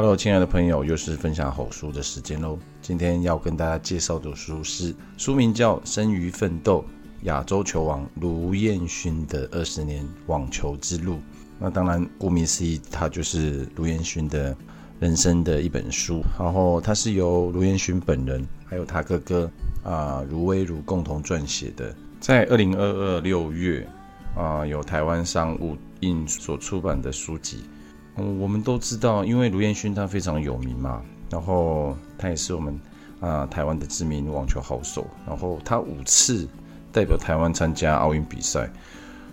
Hello，亲爱的朋友，又是分享好书的时间喽。今天要跟大家介绍的书是书名叫《生于奋斗：亚洲球王卢彦勋的二十年网球之路》。那当然，顾名思义，它就是卢彦勋的人生的一本书。然后，它是由卢彦勋本人还有他哥哥啊卢威儒共同撰写的。在二零二二六月啊，由台湾商务印所出版的书籍。嗯，我们都知道，因为卢彦勋他非常有名嘛，然后他也是我们啊、呃、台湾的知名网球好手，然后他五次代表台湾参加奥运比赛，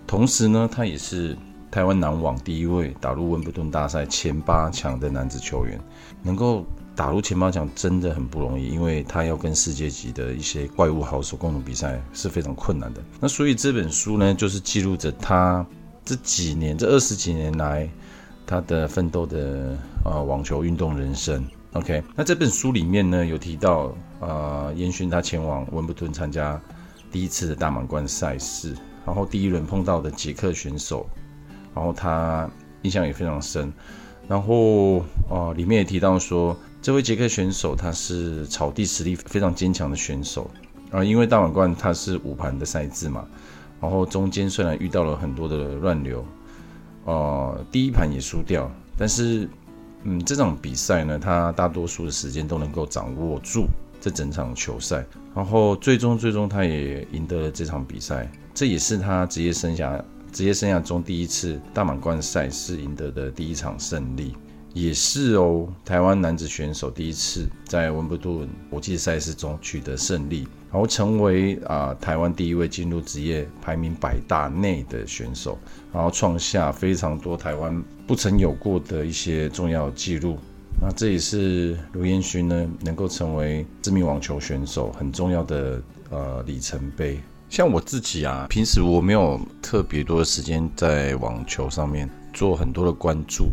同时呢，他也是台湾男网第一位打入温布顿大赛前八强的男子球员，能够打入前八强真的很不容易，因为他要跟世界级的一些怪物好手共同比赛是非常困难的。那所以这本书呢，就是记录着他这几年这二十几年来。他的奋斗的呃网球运动人生，OK，那这本书里面呢有提到，呃，烟熏他前往温布顿参加第一次的大满贯赛事，然后第一轮碰到的捷克选手，然后他印象也非常深，然后呃里面也提到说，这位捷克选手他是草地实力非常坚强的选手，啊，因为大满贯他是五盘的赛制嘛，然后中间虽然遇到了很多的乱流。哦，第一盘也输掉，但是，嗯，这场比赛呢，他大多数的时间都能够掌握住这整场球赛，然后最终最终他也赢得了这场比赛，这也是他职业生涯职业生涯中第一次大满贯赛事赢得的第一场胜利。也是哦，台湾男子选手第一次在温布顿国际赛事中取得胜利，然后成为啊、台湾第一位进入职业排名百大内的选手，然后创下非常多台湾不曾有过的一些重要纪录。那这也是卢彦勋呢能够成为知名网球选手很重要的呃里程碑。像我自己啊，平时我没有特别多的时间在网球上面做很多的关注。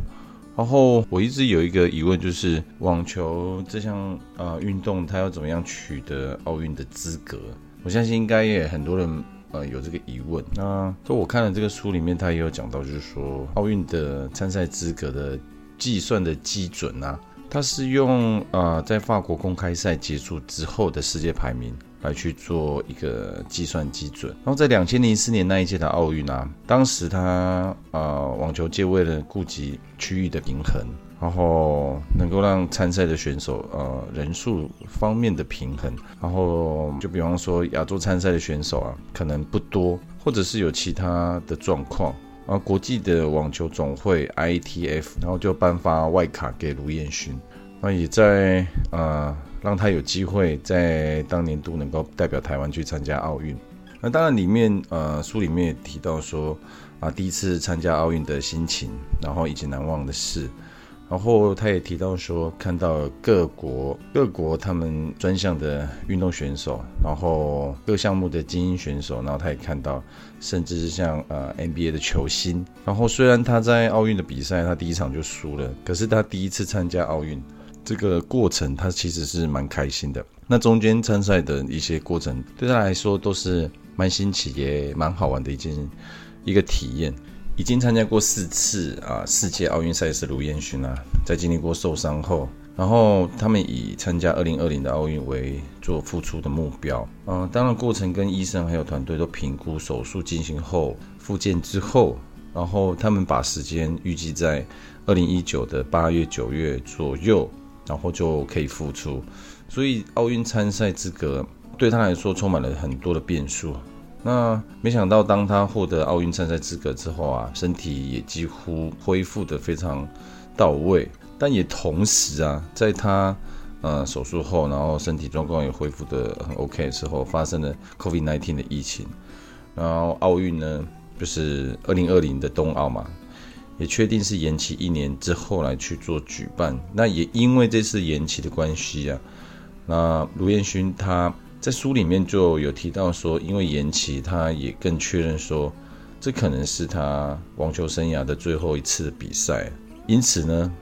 然后我一直有一个疑问，就是网球这项呃运动，它要怎么样取得奥运的资格？我相信应该也很多人呃有这个疑问。那就我看了这个书里面，它也有讲到，就是说奥运的参赛资格的计算的基准啊，它是用呃在法国公开赛结束之后的世界排名。来去做一个计算基准，然后在两千零四年那一届的奥运啊，当时他呃网球界为了顾及区域的平衡，然后能够让参赛的选手呃人数方面的平衡，然后就比方说亚洲参赛的选手啊可能不多，或者是有其他的状况，然后国际的网球总会 ITF 然后就颁发外卡给卢彦勋，那也在呃。让他有机会在当年度能够代表台湾去参加奥运。那当然里面呃书里面也提到说啊第一次参加奥运的心情，然后以及难忘的事。然后他也提到说看到各国各国他们专项的运动选手，然后各项目的精英选手，然后他也看到甚至是像呃 NBA 的球星。然后虽然他在奥运的比赛他第一场就输了，可是他第一次参加奥运。这个过程他其实是蛮开心的。那中间参赛的一些过程，对他来说都是蛮新奇也蛮好玩的一件一个体验。已经参加过四次啊世界奥运赛事，卢彦勋啊，在经历过受伤后，然后他们以参加二零二零的奥运为做复出的目标。嗯，当然过程跟医生还有团队都评估手术进行后复健之后，然后他们把时间预计在二零一九的八月九月左右。然后就可以复出，所以奥运参赛资格对他来说充满了很多的变数。那没想到，当他获得奥运参赛资格之后啊，身体也几乎恢复得非常到位。但也同时啊，在他呃手术后，然后身体状况也恢复得很 OK 的时候，发生了 COVID-19 的疫情。然后奥运呢，就是二零二零的冬奥嘛，也确定是延期一年之后来去做举办。那也因为这次延期的关系啊，那卢彦勋他。在书里面就有提到说，因为延期，他也更确认说，这可能是他网球生涯的最后一次比赛。因此呢，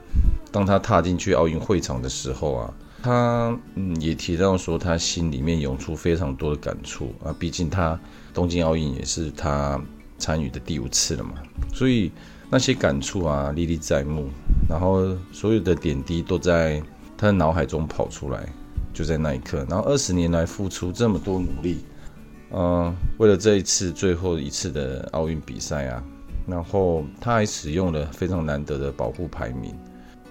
当他踏进去奥运会场的时候啊，他嗯也提到说，他心里面涌出非常多的感触啊。毕竟他东京奥运也是他参与的第五次了嘛，所以那些感触啊历历在目，然后所有的点滴都在他的脑海中跑出来。就在那一刻，然后二十年来付出这么多努力，嗯、为了这一次最后一次的奥运比赛啊，然后他还使用了非常难得的保护排名，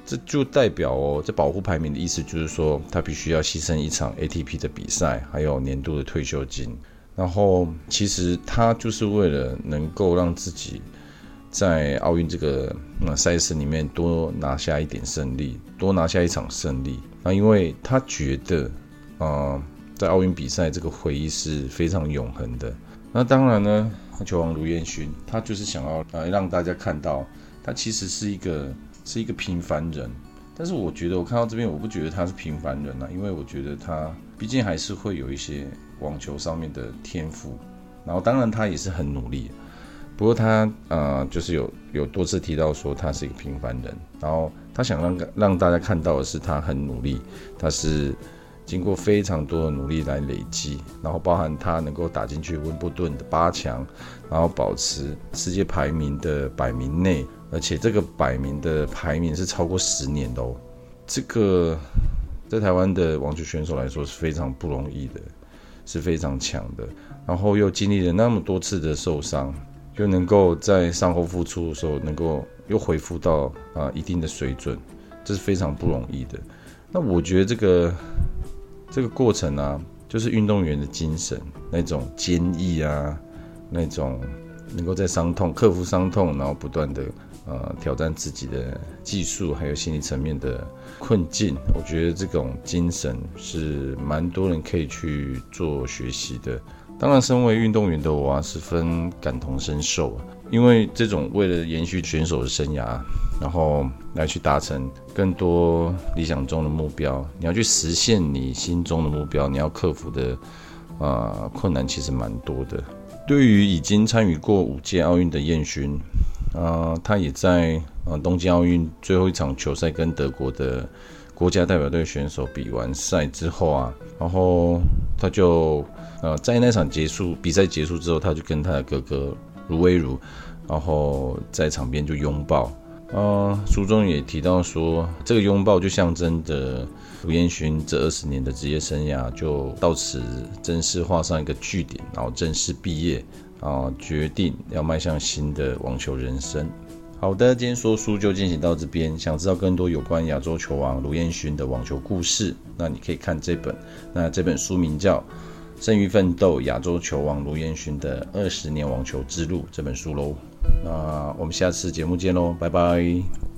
这就代表哦，这保护排名的意思就是说，他必须要牺牲一场 ATP 的比赛，还有年度的退休金，然后其实他就是为了能够让自己在奥运这个呃赛事里面多拿下一点胜利，多拿下一场胜利。那因为他觉得，啊、呃，在奥运比赛这个回忆是非常永恒的。那当然呢，球王卢彦勋他就是想要呃让大家看到，他其实是一个是一个平凡人。但是我觉得我看到这边，我不觉得他是平凡人啊，因为我觉得他毕竟还是会有一些网球上面的天赋。然后当然他也是很努力。不过他呃，就是有有多次提到说他是一个平凡人，然后他想让让大家看到的是他很努力，他是经过非常多的努力来累积，然后包含他能够打进去温布顿的八强，然后保持世界排名的百名内，而且这个百名的排名是超过十年的哦，这个在台湾的网球选手来说是非常不容易的，是非常强的，然后又经历了那么多次的受伤。就能够在伤后复出的时候，能够又恢复到啊一定的水准，这是非常不容易的。那我觉得这个这个过程啊，就是运动员的精神，那种坚毅啊，那种能够在伤痛克服伤痛，然后不断的呃挑战自己的技术，还有心理层面的困境。我觉得这种精神是蛮多人可以去做学习的。当然，身为运动员的我，十分感同身受。因为这种为了延续选手的生涯，然后来去达成更多理想中的目标，你要去实现你心中的目标，你要克服的啊、困难其实蛮多的。对于已经参与过五届奥运的彦勋，啊、他也在呃东京奥运最后一场球赛跟德国的国家代表队选手比完赛之后啊，然后他就。呃，在那场结束比赛结束之后，他就跟他的哥哥卢威儒，然后在场边就拥抱。呃，书中也提到说，这个拥抱就象征着卢彦勋这二十年的职业生涯就到此正式画上一个句点，然后正式毕业，啊决定要迈向新的网球人生。好的，今天说书就进行到这边。想知道更多有关亚洲球王卢彦勋的网球故事，那你可以看这本。那这本书名叫。生于奋斗，亚洲球王卢彦勋的二十年网球之路这本书喽。那我们下次节目见喽，拜拜。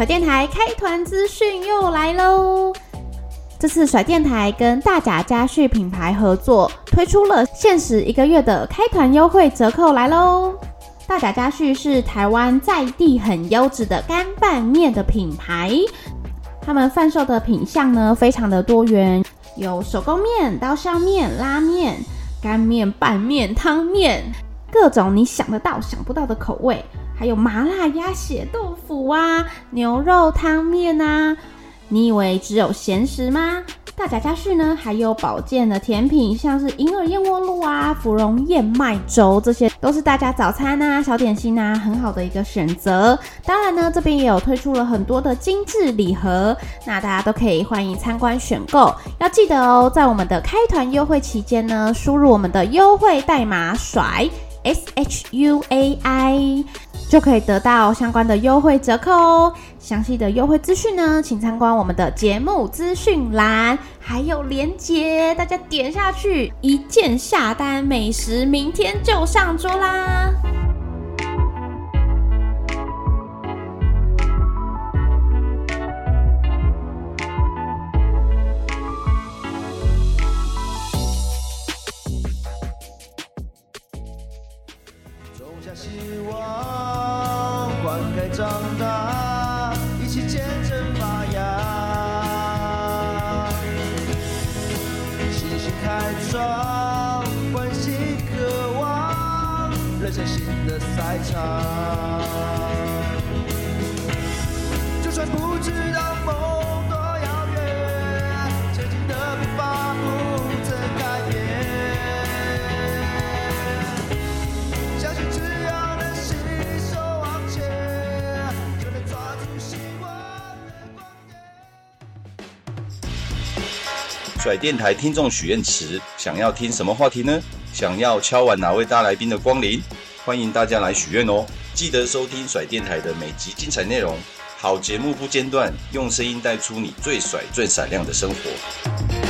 甩电台开团资讯又来喽！这次甩电台跟大甲家旭品牌合作，推出了限时一个月的开团优惠折扣来喽！大甲家旭是台湾在地很优质的干拌面的品牌，他们贩售的品项呢非常的多元，有手工面、刀削面、拉面、干面、拌面、汤面，各种你想得到想不到的口味。还有麻辣鸭血豆腐啊，牛肉汤面啊，你以为只有咸食吗？大甲佳旭呢，还有保健的甜品，像是银耳燕窝露啊、芙蓉燕麦粥，这些都是大家早餐啊、小点心啊很好的一个选择。当然呢，这边也有推出了很多的精致礼盒，那大家都可以欢迎参观选购。要记得哦，在我们的开团优惠期间呢，输入我们的优惠代码甩 S H U A I。就可以得到相关的优惠折扣哦。详细的优惠资讯呢，请参观我们的节目资讯栏，还有链接，大家点下去，一键下单，美食明天就上桌啦！灌溉长大，一起见证发芽。信心开创，欢喜渴望，人生新的赛场。就算不知道梦甩电台听众许愿池，想要听什么话题呢？想要敲完哪位大来宾的光临？欢迎大家来许愿哦！记得收听甩电台的每集精彩内容，好节目不间断，用声音带出你最甩最闪亮的生活。